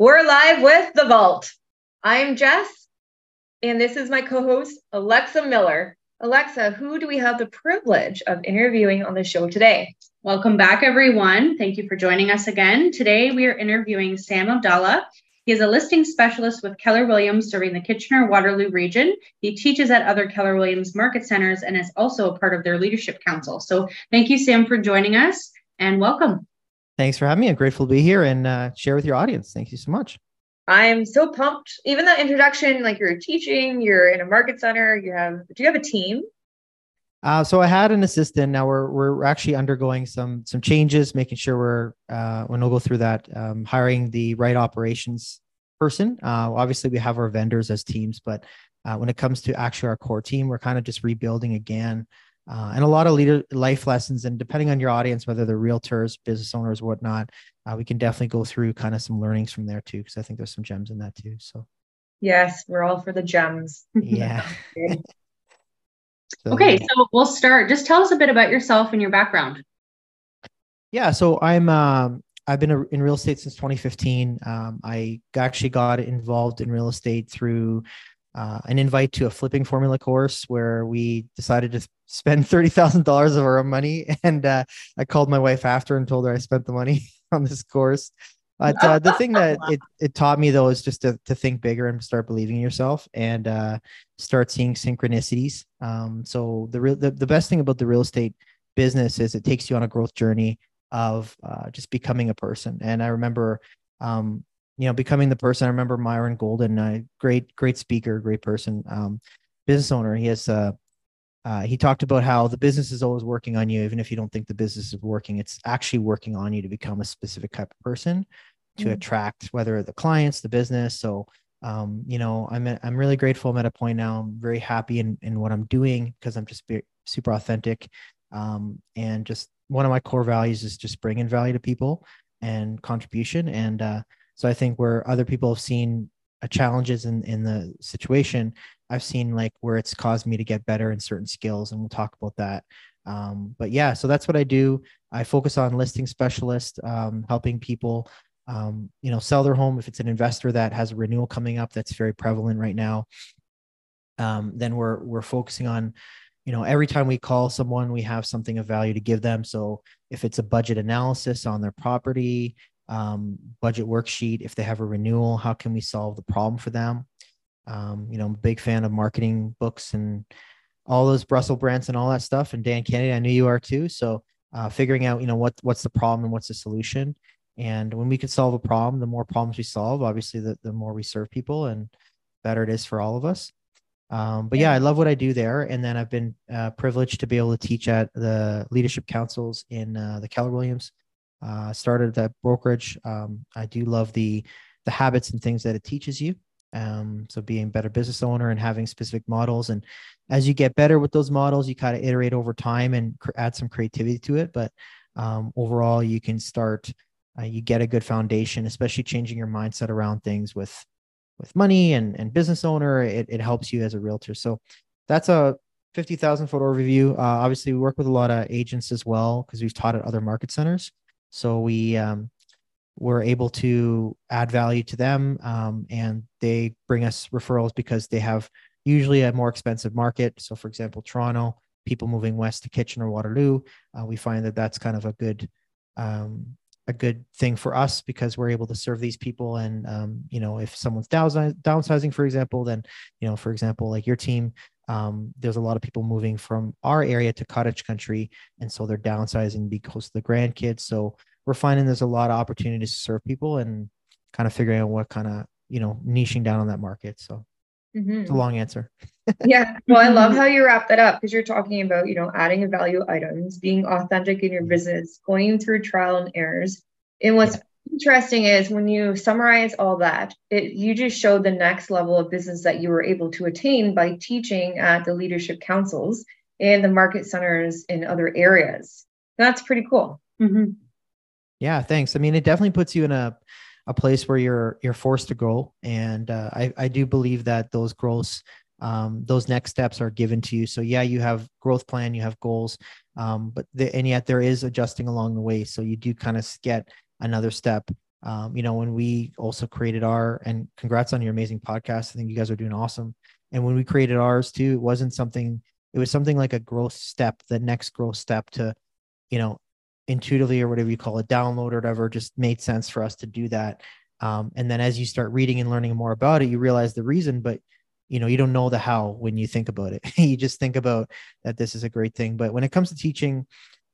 We're live with The Vault. I'm Jess, and this is my co host, Alexa Miller. Alexa, who do we have the privilege of interviewing on the show today? Welcome back, everyone. Thank you for joining us again. Today, we are interviewing Sam Abdallah. He is a listing specialist with Keller Williams serving the Kitchener Waterloo region. He teaches at other Keller Williams market centers and is also a part of their leadership council. So, thank you, Sam, for joining us and welcome. Thanks for having me. I'm grateful to be here and uh, share with your audience. Thank you so much. I'm so pumped. Even the introduction, like you're teaching, you're in a market center, you have do you have a team? Uh, so I had an assistant. Now we're we're actually undergoing some some changes, making sure we're uh, when we'll go through that, um, hiring the right operations person. Uh, obviously, we have our vendors as teams, but uh, when it comes to actually our core team, we're kind of just rebuilding again uh, and a lot of leader life lessons. And depending on your audience, whether they're realtors, business owners, whatnot, uh, we can definitely go through kind of some learnings from there too, because I think there's some gems in that too. So, yes, we're all for the gems. Yeah. so, okay, so we'll start. Just tell us a bit about yourself and your background. Yeah, so I'm um, I've been in real estate since 2015. Um, I actually got involved in real estate through uh, an invite to a flipping formula course where we decided to spend $30,000 of our own money. And uh, I called my wife after and told her I spent the money on this course. But uh, the thing that it, it taught me though is just to, to think bigger and start believing in yourself and uh, start seeing synchronicities. Um, so the, real, the the best thing about the real estate business is it takes you on a growth journey of uh, just becoming a person. And I remember um, you know, becoming the person. I remember Myron Golden, a great, great speaker, great person, um, business owner. He has, uh, uh, he talked about how the business is always working on you, even if you don't think the business is working. It's actually working on you to become a specific type of person to mm-hmm. attract whether the clients, the business. So, um, you know, I'm I'm really grateful. I'm at a point now. I'm very happy in in what I'm doing because I'm just super authentic, um, and just one of my core values is just bringing value to people and contribution. And uh, so I think where other people have seen challenges in in the situation, I've seen like where it's caused me to get better in certain skills, and we'll talk about that. Um, but yeah, so that's what I do. I focus on listing specialist, um, helping people, um, you know, sell their home. If it's an investor that has a renewal coming up, that's very prevalent right now. Um, then we're we're focusing on you know every time we call someone we have something of value to give them so if it's a budget analysis on their property um, budget worksheet. If they have a renewal, how can we solve the problem for them? Um, you know, I'm a big fan of marketing books and all those Russell Brunson and all that stuff. And Dan Kennedy, I knew you are too. So uh, figuring out, you know, what what's the problem and what's the solution. And when we can solve a problem, the more problems we solve, obviously, the, the more we serve people and better it is for all of us. Um, but yeah, I love what I do there. And then I've been uh, privileged to be able to teach at the leadership councils in uh, the Keller Williams uh, started that brokerage. Um, I do love the the habits and things that it teaches you. Um, so being a better business owner and having specific models, and as you get better with those models, you kind of iterate over time and cr- add some creativity to it. But um, overall, you can start. Uh, you get a good foundation, especially changing your mindset around things with with money and and business owner. It it helps you as a realtor. So that's a 50,000 foot overview. Uh, obviously, we work with a lot of agents as well because we've taught at other market centers. So we um, were able to add value to them, um, and they bring us referrals because they have usually a more expensive market. So, for example, Toronto, people moving west to Kitchener, Waterloo, uh, we find that that's kind of a good um, a good thing for us because we're able to serve these people. And um, you know, if someone's downsizing, for example, then you know, for example, like your team, um, there's a lot of people moving from our area to cottage country and so they're downsizing because of the grandkids. So we're finding there's a lot of opportunities to serve people and kind of figuring out what kind of you know niching down on that market. So mm-hmm. it's a long answer. Yeah. Well i love how you wrap that up because you're talking about you know adding value items being authentic in your business going through trial and errors and what's yeah interesting is when you summarize all that, it, you just showed the next level of business that you were able to attain by teaching at the leadership councils and the market centers in other areas. That's pretty cool. Mm-hmm. Yeah, thanks. I mean, it definitely puts you in a a place where you're you're forced to grow, and uh, I I do believe that those growths. Um, those next steps are given to you. So yeah, you have growth plan, you have goals, um, but the, and yet there is adjusting along the way. So you do kind of get another step um, you know, when we also created our, and congrats on your amazing podcast. I think you guys are doing awesome. And when we created ours too, it wasn't something, it was something like a growth step, the next growth step to, you know, intuitively or whatever you call it, download or whatever, just made sense for us to do that. Um, and then as you start reading and learning more about it, you realize the reason, but you know, you don't know the how when you think about it. you just think about that this is a great thing. But when it comes to teaching,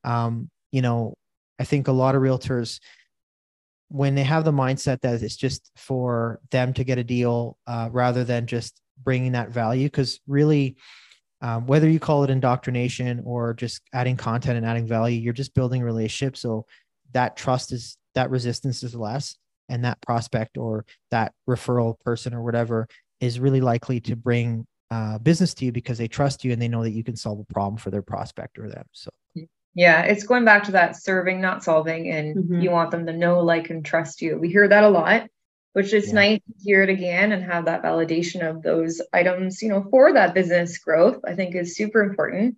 um, you know, I think a lot of realtors, when they have the mindset that it's just for them to get a deal uh, rather than just bringing that value, because really, um, whether you call it indoctrination or just adding content and adding value, you're just building relationships. So that trust is that resistance is less, and that prospect or that referral person or whatever is really likely to bring uh, business to you because they trust you and they know that you can solve a problem for their prospect or them. So yeah, it's going back to that serving, not solving, and mm-hmm. you want them to know, like, and trust you. We hear that a lot, which is yeah. nice to hear it again and have that validation of those items, you know, for that business growth. I think is super important.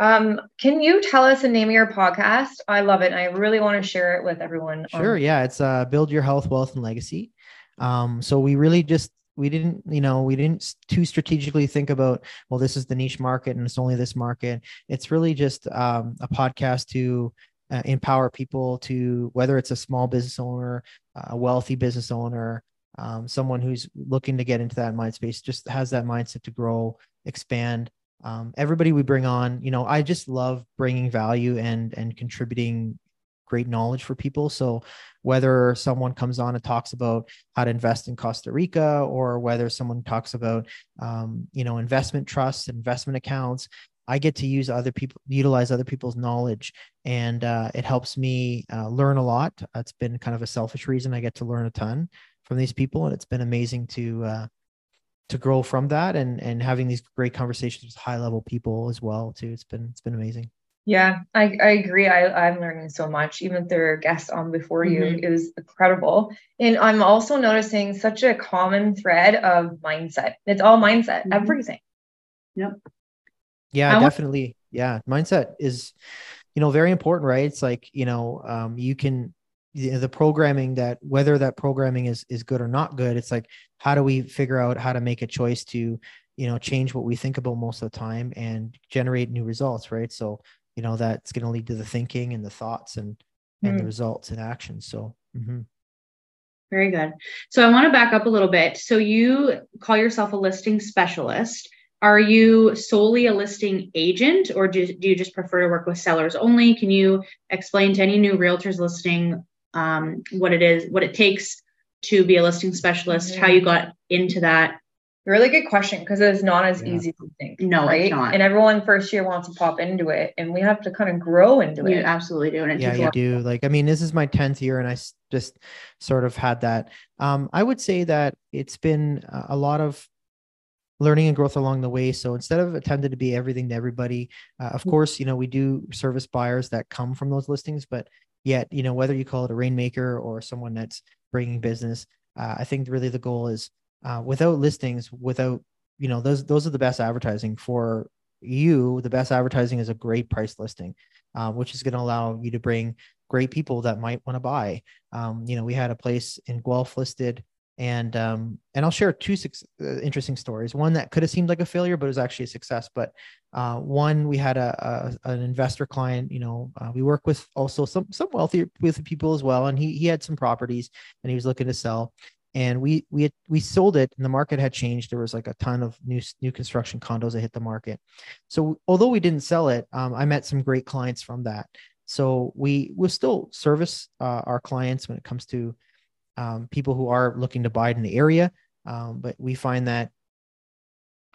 Um, can you tell us the name of your podcast? I love it. And I really want to share it with everyone. Sure. yeah. It's uh, Build Your Health, Wealth, and Legacy. Um, so we really just we didn't you know we didn't too strategically think about well this is the niche market and it's only this market. It's really just um, a podcast to uh, empower people to whether it's a small business owner a wealthy business owner um, someone who's looking to get into that mind space just has that mindset to grow expand. Um, everybody we bring on you know i just love bringing value and and contributing great knowledge for people. So whether someone comes on and talks about how to invest in Costa Rica, or whether someone talks about um, you know investment trusts, investment accounts, I get to use other people, utilize other people's knowledge, and uh, it helps me uh, learn a lot. It's been kind of a selfish reason. I get to learn a ton from these people, and it's been amazing to uh, to grow from that and and having these great conversations with high level people as well too. It's been it's been amazing. Yeah, I, I agree. I, I'm learning so much. Even their guests on before you, mm-hmm. it was incredible. And I'm also noticing such a common thread of mindset. It's all mindset, mm-hmm. everything. Yep. Yeah, I definitely. Want- yeah. Mindset is, you know, very important, right? It's like, you know, um, you can the programming that whether that programming is is good or not good it's like how do we figure out how to make a choice to you know change what we think about most of the time and generate new results right so you know that's going to lead to the thinking and the thoughts and and mm. the results and actions so mm-hmm. very good so i want to back up a little bit so you call yourself a listing specialist are you solely a listing agent or do, do you just prefer to work with sellers only can you explain to any new realtors listing um, what it is what it takes to be a listing specialist mm-hmm. how you got into that Really good question because it's not as yeah. easy to think. No, right? And everyone first year wants to pop into it, and we have to kind of grow into you it. absolutely do. And yeah, you do. Like, I mean, this is my tenth year, and I just sort of had that. Um, I would say that it's been a lot of learning and growth along the way. So instead of attempting to be everything to everybody, uh, of mm-hmm. course, you know, we do service buyers that come from those listings, but yet, you know, whether you call it a rainmaker or someone that's bringing business, uh, I think really the goal is uh, without listings, without you know those those are the best advertising for you. The best advertising is a great price listing, uh, which is going to allow you to bring great people that might want to buy. Um, you know, we had a place in Guelph listed, and um, and I'll share two uh, interesting stories. One that could have seemed like a failure, but was actually a success. But uh, one, we had a, a an investor client. You know, uh, we work with also some some wealthy with people as well, and he he had some properties and he was looking to sell and we we had, we sold it and the market had changed. There was like a ton of new new construction condos that hit the market. So although we didn't sell it um, i met some great clients from that. So we will still service uh, our clients when it comes to um, people who are looking to buy in the area. Um, but we find that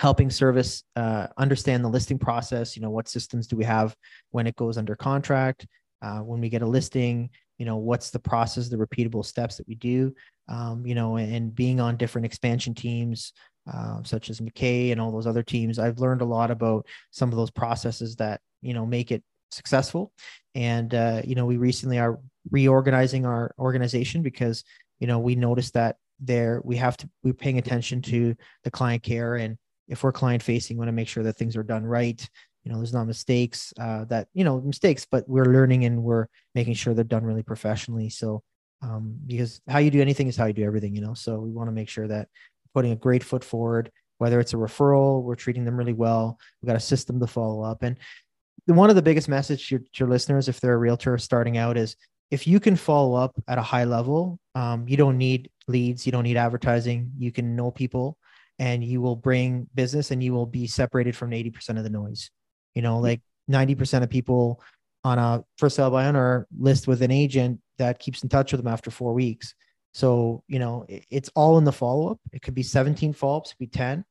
helping service uh, understand the listing process you know what systems do we have when it goes under contract uh, when we get a listing you know what's the process the repeatable steps that we do um, you know and being on different expansion teams uh, such as mckay and all those other teams i've learned a lot about some of those processes that you know make it successful. And uh, you know we recently are reorganizing our organization because you know we noticed that there we have to we're paying attention to the client care. And if we're client facing we want to make sure that things are done right. You know there's not mistakes uh, that you know mistakes but we're learning and we're making sure they're done really professionally. So um, because how you do anything is how you do everything, you know. So we want to make sure that putting a great foot forward, whether it's a referral, we're treating them really well. We've got a system to follow up. And one of the biggest message to your, to your listeners, if they're a realtor starting out, is if you can follow up at a high level, um, you don't need leads, you don't need advertising, you can know people and you will bring business and you will be separated from 80% of the noise. You know, like 90% of people on a first sale by owner list with an agent that keeps in touch with them after four weeks. So, you know, it, it's all in the follow up. It could be 17 follow ups, be 10.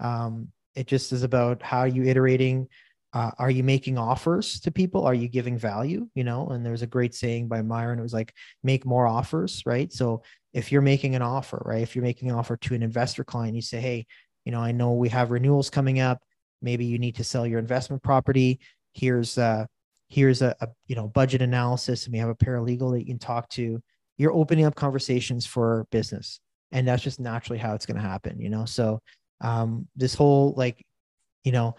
Um, it just is about how you iterating. Uh, are you making offers to people? Are you giving value? You know, and there's a great saying by Myron. It was like, make more offers, right? So if you're making an offer, right? If you're making an offer to an investor client, you say, hey, you know, I know we have renewals coming up. Maybe you need to sell your investment property. Here's uh, here's a, a you know budget analysis, and we have a paralegal that you can talk to. You're opening up conversations for business, and that's just naturally how it's going to happen. You know, so um, this whole like, you know,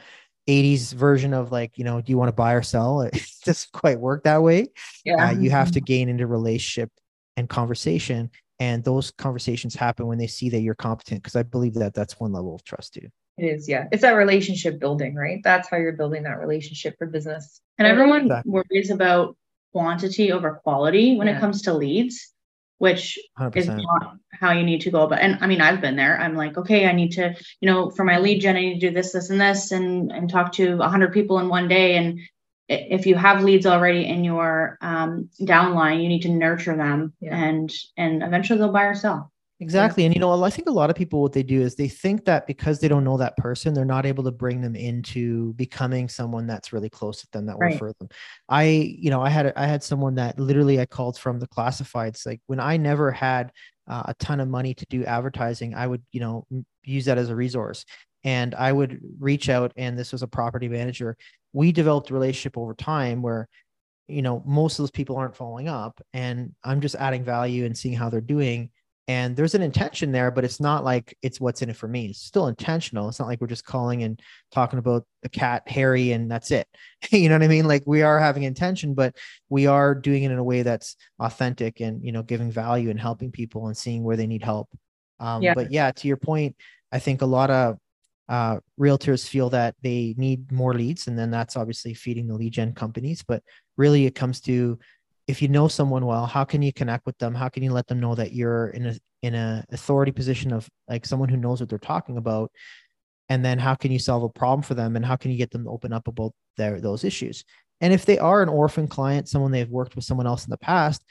80s version of like, you know, do you want to buy or sell? It doesn't quite work that way. Yeah. Uh, you have to gain into relationship and conversation and those conversations happen when they see that you're competent because i believe that that's one level of trust too it is yeah it's that relationship building right that's how you're building that relationship for business and everyone exactly. worries about quantity over quality when yeah. it comes to leads which 100%. is not how you need to go about and i mean i've been there i'm like okay i need to you know for my lead gen i need to do this this and this and and talk to 100 people in one day and if you have leads already in your um, downline, you need to nurture them, yeah. and and eventually they'll buy or sell. Exactly, and you know, I think a lot of people what they do is they think that because they don't know that person, they're not able to bring them into becoming someone that's really close to them that will right. refer them. I, you know, I had I had someone that literally I called from the classifieds. Like when I never had uh, a ton of money to do advertising, I would, you know, use that as a resource and I would reach out, and this was a property manager. We developed a relationship over time where, you know, most of those people aren't following up, and I'm just adding value and seeing how they're doing. And there's an intention there, but it's not like it's what's in it for me. It's still intentional. It's not like we're just calling and talking about the cat Harry and that's it. you know what I mean? Like we are having intention, but we are doing it in a way that's authentic and you know giving value and helping people and seeing where they need help. Um, yeah. But yeah, to your point, I think a lot of uh, realtors feel that they need more leads, and then that's obviously feeding the lead gen companies. But really, it comes to if you know someone well, how can you connect with them? How can you let them know that you're in a in a authority position of like someone who knows what they're talking about? And then how can you solve a problem for them? And how can you get them to open up about their those issues? And if they are an orphan client, someone they've worked with someone else in the past,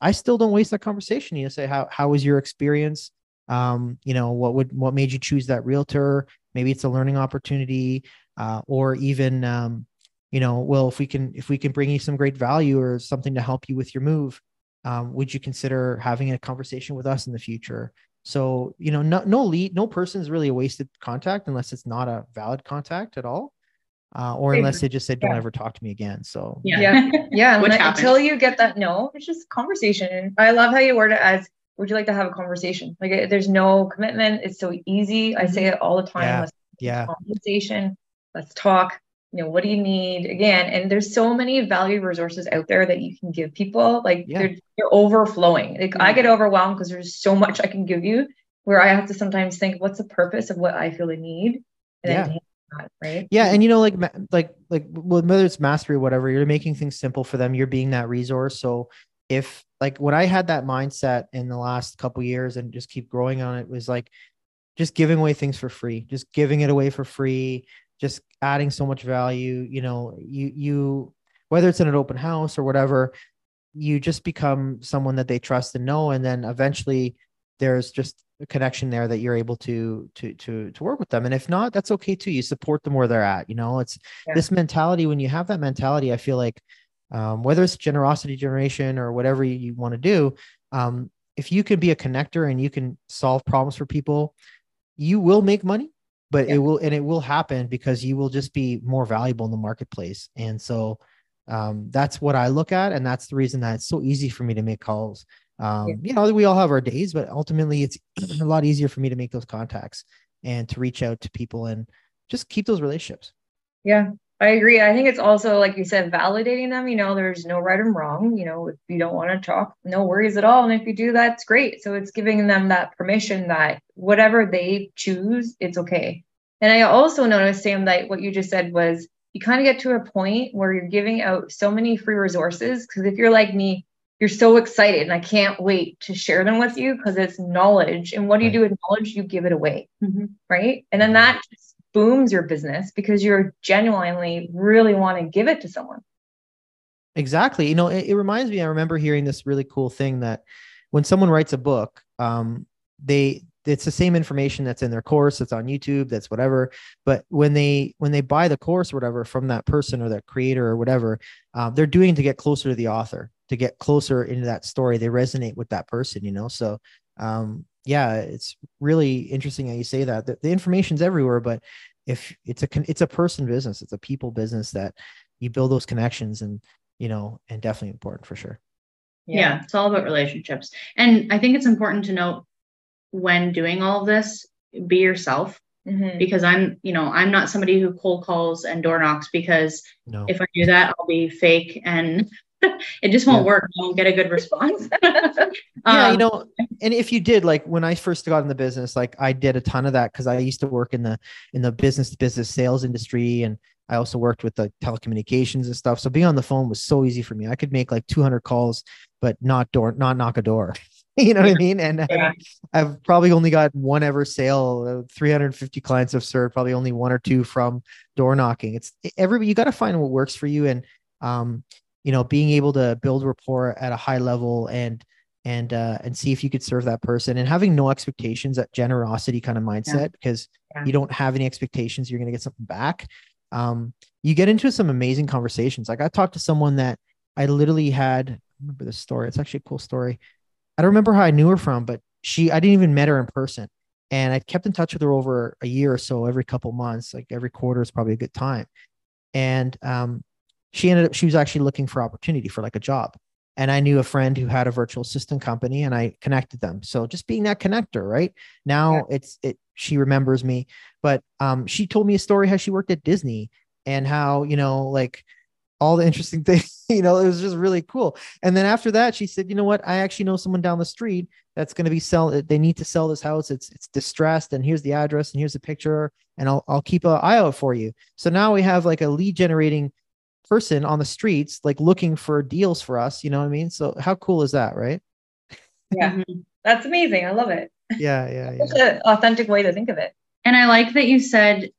I still don't waste that conversation. You know, say how how was your experience? Um, you know, what would what made you choose that realtor? maybe it's a learning opportunity uh, or even um, you know well if we can if we can bring you some great value or something to help you with your move um, would you consider having a conversation with us in the future so you know no, no lead no person is really a wasted contact unless it's not a valid contact at all uh, or unless they just said don't yeah. ever talk to me again so yeah yeah, yeah. Which until you get that no it's just conversation i love how you word it as would you like to have a conversation? Like there's no commitment. It's so easy. I say mm-hmm. it all the time. Yeah. Let's yeah. conversation. Let's talk. You know, what do you need? Again, and there's so many value resources out there that you can give people. Like yeah. they're, they're overflowing. Like I get overwhelmed because there's so much I can give you where I have to sometimes think, what's the purpose of what I feel I need? And yeah. That, right. Yeah. And you know, like like like whether it's mastery or whatever, you're making things simple for them. You're being that resource. So if like when I had that mindset in the last couple years and just keep growing on it was like just giving away things for free, just giving it away for free, just adding so much value. You know, you you whether it's in an open house or whatever, you just become someone that they trust and know, and then eventually there's just a connection there that you're able to to to to work with them and if not that's okay too you support them where they're at you know it's yeah. this mentality when you have that mentality i feel like um, whether it's generosity generation or whatever you, you want to do um, if you can be a connector and you can solve problems for people you will make money but yeah. it will and it will happen because you will just be more valuable in the marketplace and so um, that's what i look at and that's the reason that it's so easy for me to make calls um, yeah. you know we all have our days but ultimately it's a lot easier for me to make those contacts and to reach out to people and just keep those relationships yeah I agree. I think it's also like you said, validating them. You know, there's no right and wrong. You know, if you don't want to talk, no worries at all. And if you do, that's great. So it's giving them that permission that whatever they choose, it's okay. And I also noticed, Sam, that what you just said was you kind of get to a point where you're giving out so many free resources. Because if you're like me, you're so excited and I can't wait to share them with you because it's knowledge. And what do you do with knowledge? You give it away. Mm-hmm. Right. And then that just booms your business because you're genuinely really want to give it to someone. Exactly. You know, it, it, reminds me, I remember hearing this really cool thing that when someone writes a book, um, they it's the same information that's in their course that's on youtube that's whatever but when they when they buy the course or whatever from that person or that creator or whatever um, they're doing to get closer to the author to get closer into that story they resonate with that person you know so um, yeah it's really interesting how you say that the, the information's everywhere but if it's a it's a person business it's a people business that you build those connections and you know and definitely important for sure yeah. yeah it's all about relationships and i think it's important to note when doing all of this be yourself mm-hmm. because i'm you know i'm not somebody who cold calls and door knocks because no. if i do that i'll be fake and it just won't yeah. work. I won't get a good response. um, yeah, you um, know, and if you did, like when I first got in the business, like I did a ton of that because I used to work in the in the business to business sales industry, and I also worked with the telecommunications and stuff. So being on the phone was so easy for me. I could make like 200 calls, but not door, not knock a door. you know what I mean? And yeah. I've, probably only got one ever sale. Uh, 350 clients have served, probably only one or two from door knocking. It's every you got to find what works for you, and um, you know being able to build rapport at a high level and and uh, and see if you could serve that person and having no expectations that generosity kind of mindset yeah. because yeah. you don't have any expectations you're going to get something back. Um, you get into some amazing conversations. Like i talked to someone that i literally had I remember this story it's actually a cool story. I don't remember how i knew her from but she i didn't even met her in person. And i kept in touch with her over a year or so every couple months like every quarter is probably a good time. And um, she ended up she was actually looking for opportunity for like a job. And i knew a friend who had a virtual assistant company and i connected them. So just being that connector right? Now yeah. it's it she remembers me. But um she told me a story how she worked at disney and how you know like all the interesting things you know it was just really cool. And then after that she said you know what? I actually know someone down the street that's going to be selling they need to sell this house. It's it's distressed and here's the address and here's the picture and i'll, I'll keep an eye out for you. So now we have like a lead generating person on the streets like looking for deals for us you know what i mean? So how cool is that right? Yeah. Mm-hmm. that's amazing. I love it. Yeah yeah, yeah. an authentic way to think of it. And i like that you said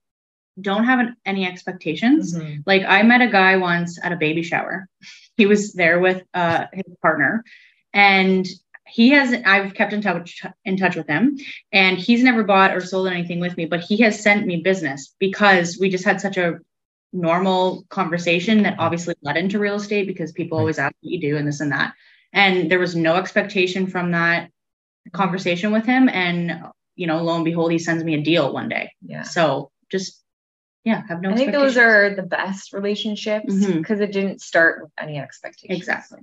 don't have an, any expectations. Mm-hmm. like i met a guy once at a baby shower. He was there with uh, his partner. And he has i've kept in touch in touch with him. And he's never bought or sold anything with me but he has sent me business because we just had such a normal conversation that obviously led into real estate because people always ask what you do and this and that. And there was no expectation from that conversation with him. And, you know, lo and behold, he sends me a deal one day. Yeah. So just, yeah, have no I think those are the best relationships because mm-hmm. it didn't start with any expectations. Exactly.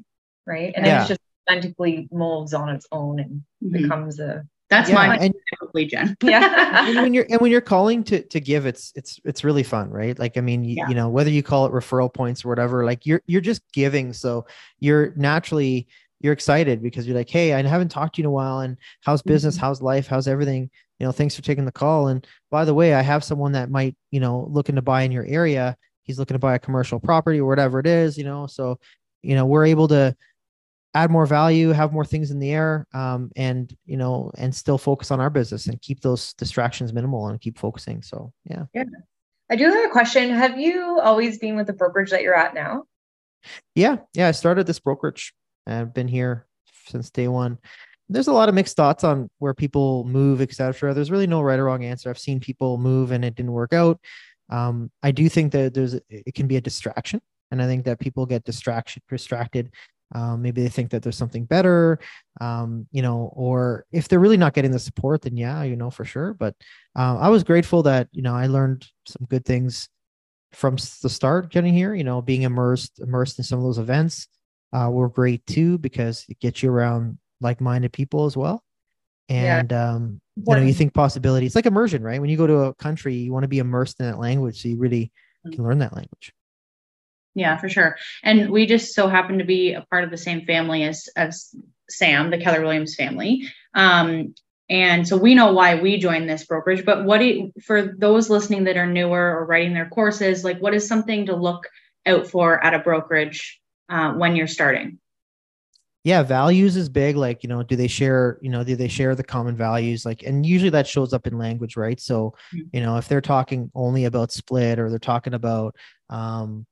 Right. And yeah. it's just authentically molds on its own and mm-hmm. becomes a that's yeah, my and, typically, Jen. Yeah. and when you're and when you're calling to to give, it's it's it's really fun, right? Like I mean, you, yeah. you know, whether you call it referral points or whatever, like you're you're just giving. So you're naturally you're excited because you're like, hey, I haven't talked to you in a while, and how's business, mm-hmm. how's life, how's everything? You know, thanks for taking the call. And by the way, I have someone that might, you know, looking to buy in your area. He's looking to buy a commercial property or whatever it is, you know. So, you know, we're able to add more value, have more things in the air, um, and you know, and still focus on our business and keep those distractions minimal and keep focusing. So yeah. Yeah. I do have a question. Have you always been with the brokerage that you're at now? Yeah. Yeah. I started this brokerage. I've been here since day one. There's a lot of mixed thoughts on where people move, etc. There's really no right or wrong answer. I've seen people move and it didn't work out. Um, I do think that there's it can be a distraction, and I think that people get distraction distracted um, maybe they think that there's something better, um, you know, or if they're really not getting the support, then yeah, you know, for sure. But uh, I was grateful that, you know, I learned some good things from the start getting here, you know, being immersed, immersed in some of those events uh, were great too, because it gets you around like-minded people as well. And, yeah. um, you know, you think possibility, it's like immersion, right? When you go to a country, you want to be immersed in that language. So you really can learn that language. Yeah, for sure. And we just so happen to be a part of the same family as as Sam, the Keller Williams family. Um, and so we know why we joined this brokerage. But what do you, for those listening that are newer or writing their courses, like what is something to look out for at a brokerage uh, when you're starting? yeah values is big like you know do they share you know do they share the common values like and usually that shows up in language right so mm-hmm. you know if they're talking only about split or they're talking about um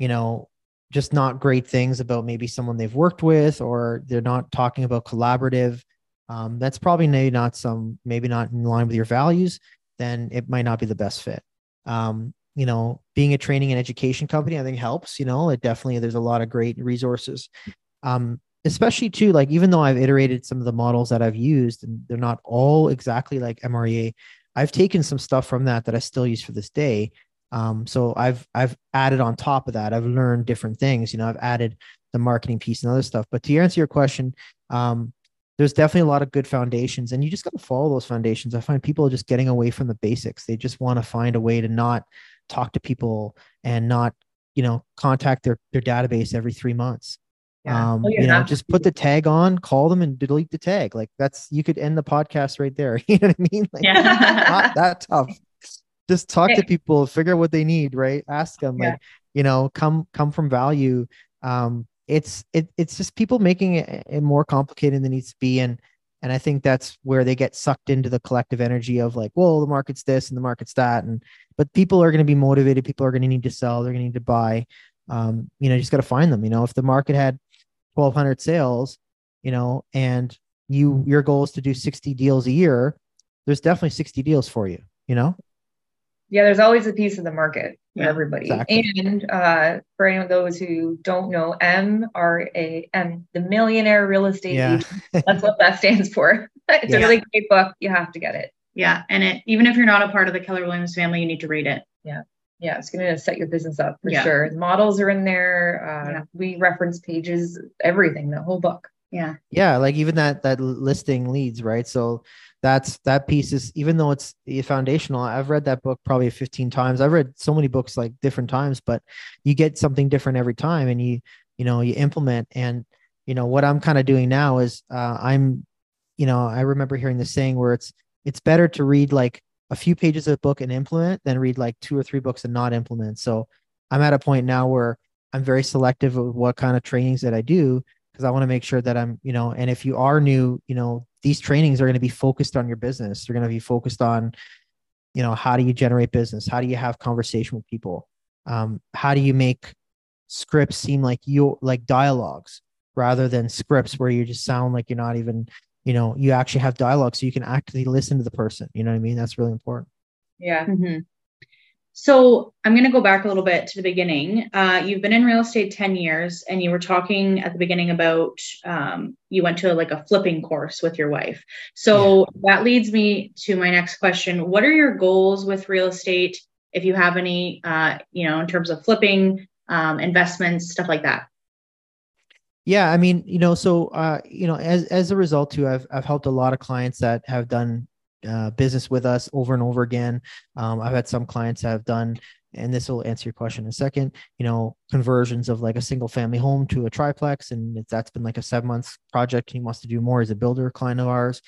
you know just not great things about maybe someone they've worked with or they're not talking about collaborative um, that's probably maybe not some maybe not in line with your values then it might not be the best fit. Um, you know being a training and education company i think helps you know it definitely there's a lot of great resources. Um, especially too like even though i've iterated some of the models that i've used and they're not all exactly like mrea i've taken some stuff from that that i still use for this day um, so i've i've added on top of that i've learned different things you know i've added the marketing piece and other stuff but to answer your question um, there's definitely a lot of good foundations and you just got to follow those foundations i find people are just getting away from the basics they just want to find a way to not talk to people and not you know contact their their database every three months yeah. Um, oh, you know, just put the tag on, call them and delete the tag. Like that's you could end the podcast right there. You know what I mean? Like yeah. not that tough. Just talk to people, figure out what they need, right? Ask them, yeah. like, you know, come come from value. Um, it's it it's just people making it, it more complicated than it needs to be. And and I think that's where they get sucked into the collective energy of like, well, the market's this and the market's that. And but people are going to be motivated, people are going to need to sell, they're going to need to buy. Um, you know, you just got to find them. You know, if the market had 1200 sales you know and you your goal is to do 60 deals a year there's definitely 60 deals for you you know yeah there's always a piece of the market for yeah, everybody exactly. and uh, for any of those who don't know m r a m the millionaire real estate yeah. agent that's what that stands for it's yeah. a really great book you have to get it yeah and it even if you're not a part of the keller williams family you need to read it yeah yeah, it's going to set your business up for yeah. sure. The models are in there. Uh, yeah. We reference pages, everything, the whole book. Yeah. Yeah. Like even that, that listing leads, right? So that's, that piece is, even though it's foundational, I've read that book probably 15 times. I've read so many books like different times, but you get something different every time and you, you know, you implement and, you know, what I'm kind of doing now is uh, I'm, you know, I remember hearing the saying where it's, it's better to read like a few pages of a book and implement than read like two or three books and not implement. So I'm at a point now where I'm very selective of what kind of trainings that I do because I want to make sure that I'm, you know, and if you are new, you know, these trainings are going to be focused on your business. They're going to be focused on, you know, how do you generate business? How do you have conversation with people? Um, how do you make scripts seem like you like dialogues rather than scripts where you just sound like you're not even you know you actually have dialogue so you can actively listen to the person you know what i mean that's really important yeah mm-hmm. So i'm going to go back a little bit to the beginning. Uh, you've been in real estate 10 years and you were talking at the beginning about um, you went to like a flipping course with your wife. So yeah. that leads me to my next question. What are your goals with real estate if you have any uh, you know in terms of flipping um, investments stuff like that? Yeah, I mean, you know, so uh, you know, as as a result too, I've I've helped a lot of clients that have done uh, business with us over and over again. Um, I've had some clients that have done, and this will answer your question in a second. You know, conversions of like a single family home to a triplex, and that's been like a seven months project. He wants to do more as a builder client of ours.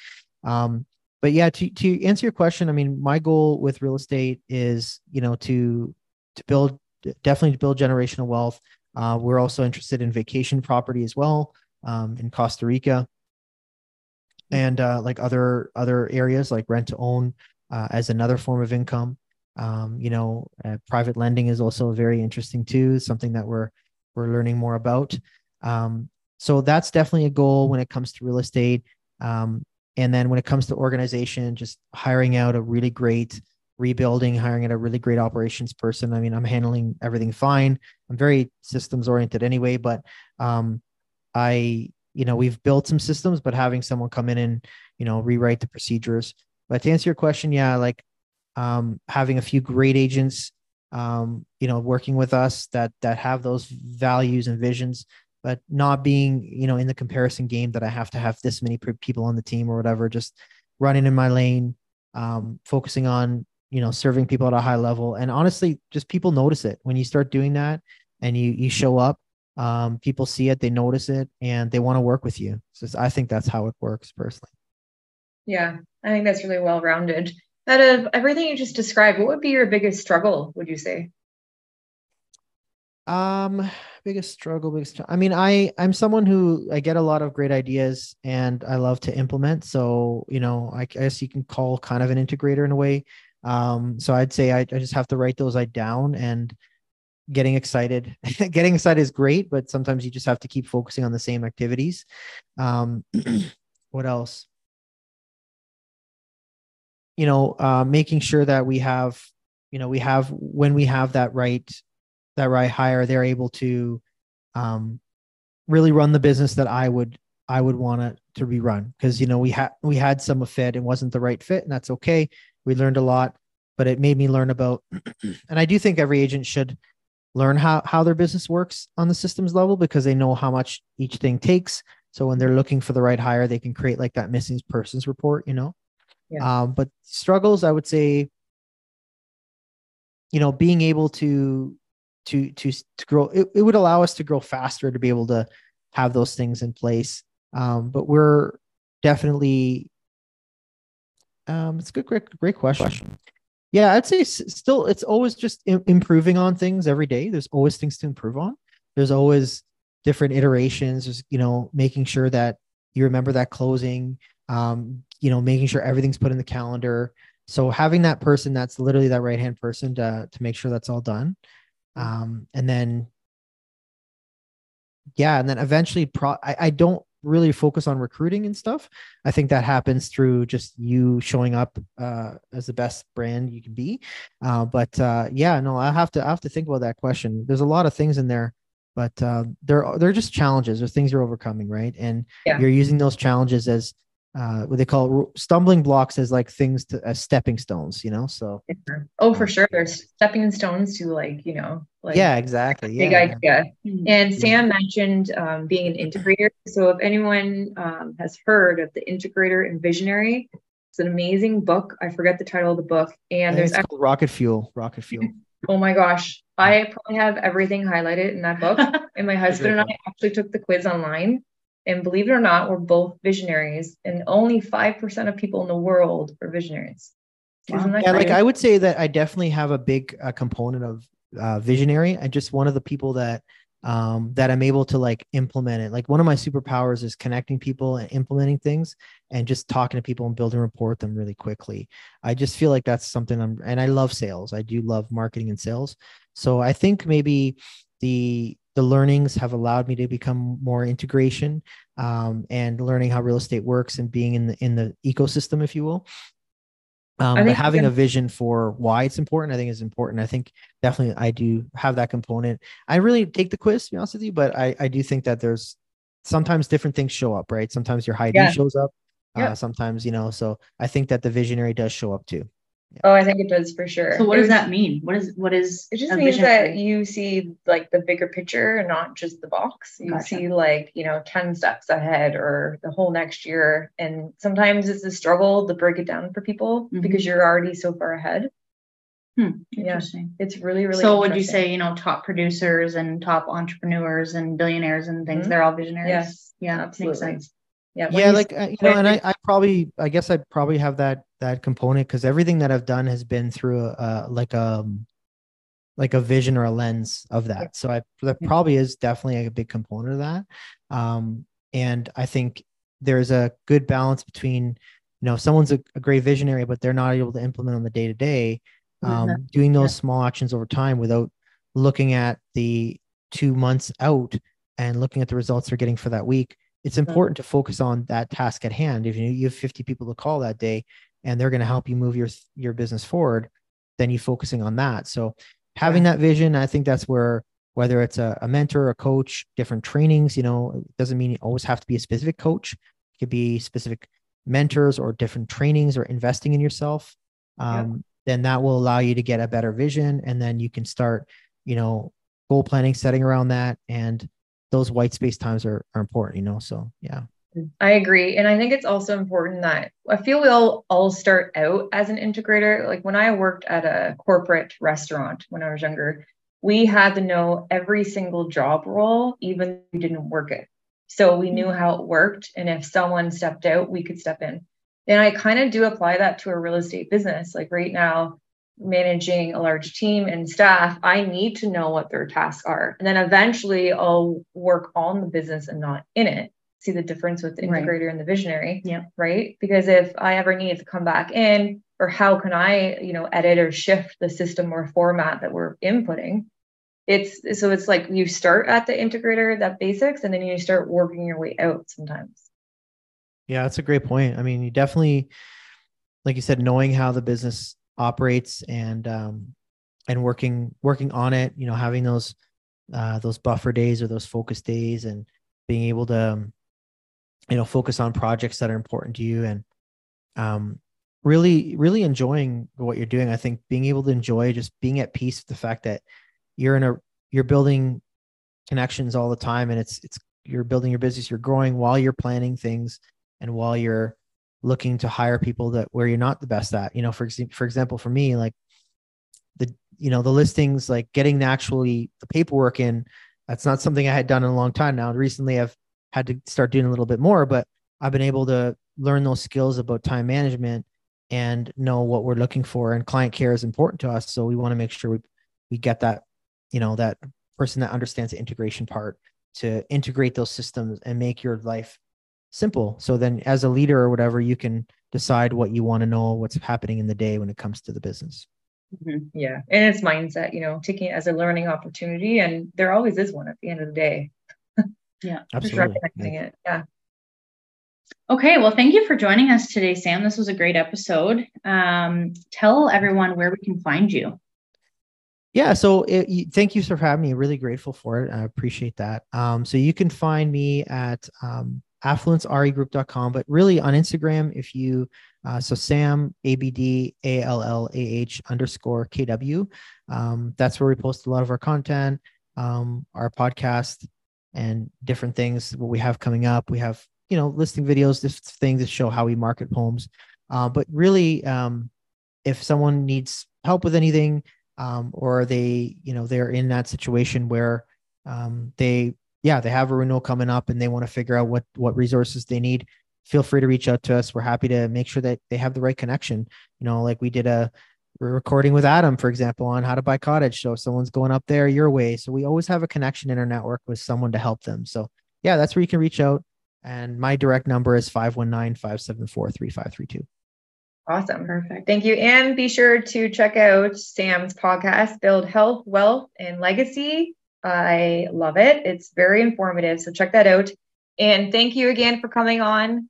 Um, but yeah, to to answer your question, I mean, my goal with real estate is you know to to build definitely to build generational wealth uh, we're also interested in vacation property as well um, in Costa Rica and uh, like other other areas like rent to own uh, as another form of income. Um, you know, uh, private lending is also very interesting too. Something that we're we're learning more about. Um, so that's definitely a goal when it comes to real estate. Um, and then when it comes to organization, just hiring out a really great rebuilding, hiring out a really great operations person. I mean, I'm handling everything fine. I'm very systems oriented anyway, but um, I, you know, we've built some systems, but having someone come in and, you know, rewrite the procedures. But to answer your question, yeah, like um, having a few great agents, um, you know, working with us that that have those values and visions, but not being, you know, in the comparison game that I have to have this many people on the team or whatever. Just running in my lane, um, focusing on you know serving people at a high level and honestly just people notice it when you start doing that and you you show up um, people see it they notice it and they want to work with you. So i think that's how it works personally. Yeah i think that's really well rounded out of everything you just described what would be your biggest struggle would you say? Um biggest struggle biggest i mean i i'm someone who i get a lot of great ideas and i love to implement. So you know i guess you can call kind of an integrator in a way. Um so i'd say i, I just have to write those I down and getting excited getting excited is great but sometimes you just have to keep focusing on the same activities. Um what else? You know uh, making sure that we have you know we have when we have that right that right hire they're able to um really run the business that i would i would want it to be run. Because you know we had we had some fit it wasn't the right fit and that's okay. We learned a lot but it made me learn about and i do think every agent should learn how how their business works on the systems level because they know how much each thing takes. So when they're looking for the right hire, they can create like that missing persons report, you know. Yeah. Um, but struggles, I would say, you know, being able to to to to grow, it, it would allow us to grow faster to be able to have those things in place. Um, but we're definitely um, it's a good, great, great question yeah i'd say still it's always just improving on things every day. There's always things to improve on. There's always different iterations there's you know making sure that you remember that closing um, you know making sure everything's put in the calendar. So having that person that's literally that right hand person to to make sure that's all done um, and then yeah and then eventually pro I, I don't really focus on recruiting and stuff. I think that happens through just you showing up uh, as the best brand you can be. Uh, but uh, yeah, no, I have to I have to think about that question. There's a lot of things in there, but uh, they're they're just challenges. There's things you're overcoming, right? And yeah. you're using those challenges as uh, what they call stumbling blocks as like things to as stepping stones, you know. So oh, for sure, there's stepping stones to like you know, like yeah, exactly, big yeah. idea. Mm-hmm. And Sam mentioned um, being an integrator. So if anyone um, has heard of the integrator and visionary, it's an amazing book. I forget the title of the book, and there's actually, rocket fuel. Rocket fuel. oh my gosh, I probably have everything highlighted in that book. and my husband and I actually took the quiz online and believe it or not, we're both visionaries, and only 5% of people in the world are visionaries. Wow. Yeah, like I would say that I definitely have a big uh, component of uh, visionary. I just one of the people that um, that I'm able to like implement it. Like one of my superpowers is connecting people and implementing things and just talking to people and building rapport with them really quickly. I just feel like that's something I'm, and I love sales. I do love marketing and sales. So I think maybe the the learnings have allowed me to become more integration um, and learning how real estate works and being in the in the ecosystem, if you will. Um, but having a vision for why it's important, I think is important. I think definitely I do have that component. I really take the quiz, to be honest with you, but I, I do think that there's sometimes different things show up, right? Sometimes your high yeah. D shows up. Uh, sometimes, you know, so I think that the visionary does show up too. Yeah. Oh, I think it does for sure. So what does that mean? What is what is it just means that you see like the bigger picture and not just the box. You gotcha. see like, you know, 10 steps ahead or the whole next year. And sometimes it's a struggle to break it down for people mm-hmm. because you're already so far ahead. Hmm, interesting. Yeah, it's really, really so would you say, you know, top producers and top entrepreneurs and billionaires and things, mm-hmm. they're all visionaries? Yes. Yeah, absolutely. makes sense. Yeah, yeah, like uh, you know, and I, I probably, I guess I probably have that that component because everything that I've done has been through a, like a um, like a vision or a lens of that. Yeah. So I that probably is definitely a big component of that. Um, and I think there's a good balance between you know if someone's a, a great visionary but they're not able to implement on the day to day um, doing those yeah. small actions over time without looking at the two months out and looking at the results they're getting for that week it's important to focus on that task at hand. If you, you have 50 people to call that day and they're going to help you move your your business forward then you're focusing on that. So having that vision i think that's where whether it's a, a mentor a coach different trainings you know it doesn't mean you always have to be a specific coach. It could be specific mentors or different trainings or investing in yourself. Um, then that will allow you to get a better vision and then you can start you know goal planning setting around that and those white space times are, are important you know so yeah I agree. And I think it's also important that I feel we all all start out as an integrator. Like when I worked at a corporate restaurant when I was younger, we had to know every single job role, even if we didn't work it. So we knew mm-hmm. how it worked. And if someone stepped out, we could step in. And I kind of do apply that to a real estate business. Like right now, managing a large team and staff, I need to know what their tasks are. And then eventually I'll work on the business and not in it. See the difference with the integrator right. and the visionary. Yeah. Right. Because if I ever need to come back in, or how can I, you know, edit or shift the system or format that we're inputting? It's so it's like you start at the integrator, that basics, and then you start working your way out sometimes. Yeah, that's a great point. I mean, you definitely, like you said, knowing how the business operates and um, and working working on it you know having those uh, those buffer days or those focus days and being able to um, you know focus on projects that are important to you and um, really really enjoying what you're doing. I think being able to enjoy just being at peace with the fact that you're in a you're building connections all the time and it's it's you're building your business you're growing while you're planning things and while you're looking to hire people that where you're not the best at you know for example for example for me like the you know the listings like getting actually the paperwork in that's not something i had done in a long time. Now recently i've had to start doing a little bit more but i've been able to learn those skills about time management and know what we're looking for and client care is important to us so we want to make sure we, we get that you know that person that understands the integration part to integrate those systems and make your life simple. So then, as a leader or whatever, you can decide what you want to know, what's happening in the day when it comes to the business. Mm-hmm. Yeah. And it's mindset, you know, taking it as a learning opportunity. And there always is one at the end of the day. yeah. Absolutely. Recognizing it. Yeah. Okay, well, thank you for joining us today, Sam. This was a great episode. Um, tell everyone where we can find you. Yeah, so it, thank you for having me. Really grateful for it. I appreciate that. Um, so you can find me at um, affluenceregroup.com, but really on Instagram, if you, uh, so Sam, ABD, A-L-L-A-H underscore KW. Um, that's where we post a lot of our content, um, our podcast and different things, what we have coming up. We have, you know, listing videos, just things that show how we market homes. Uh, but really, um, if someone needs help with anything, um, or they, you know, they're in that situation where um, they yeah, they have a renewal coming up and they want to figure out what what resources they need, feel free to reach out to us. We're happy to make sure that they have the right connection. You know, like we did a recording with Adam, for example, on how to buy cottage. So if someone's going up there your way. So we always have a connection in our network with someone to help them. So yeah, that's where you can reach out. And my direct number is 519 574 3532. Awesome. Perfect. Thank you. And be sure to check out Sam's podcast, Build Health, Wealth, and Legacy. I love it. It's very informative. So check that out. And thank you again for coming on.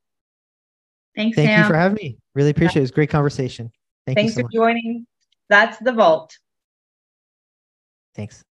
Thanks, Thank Sam. you for having me. Really appreciate it. It was a great conversation. Thank Thanks so for much. joining. That's the vault. Thanks.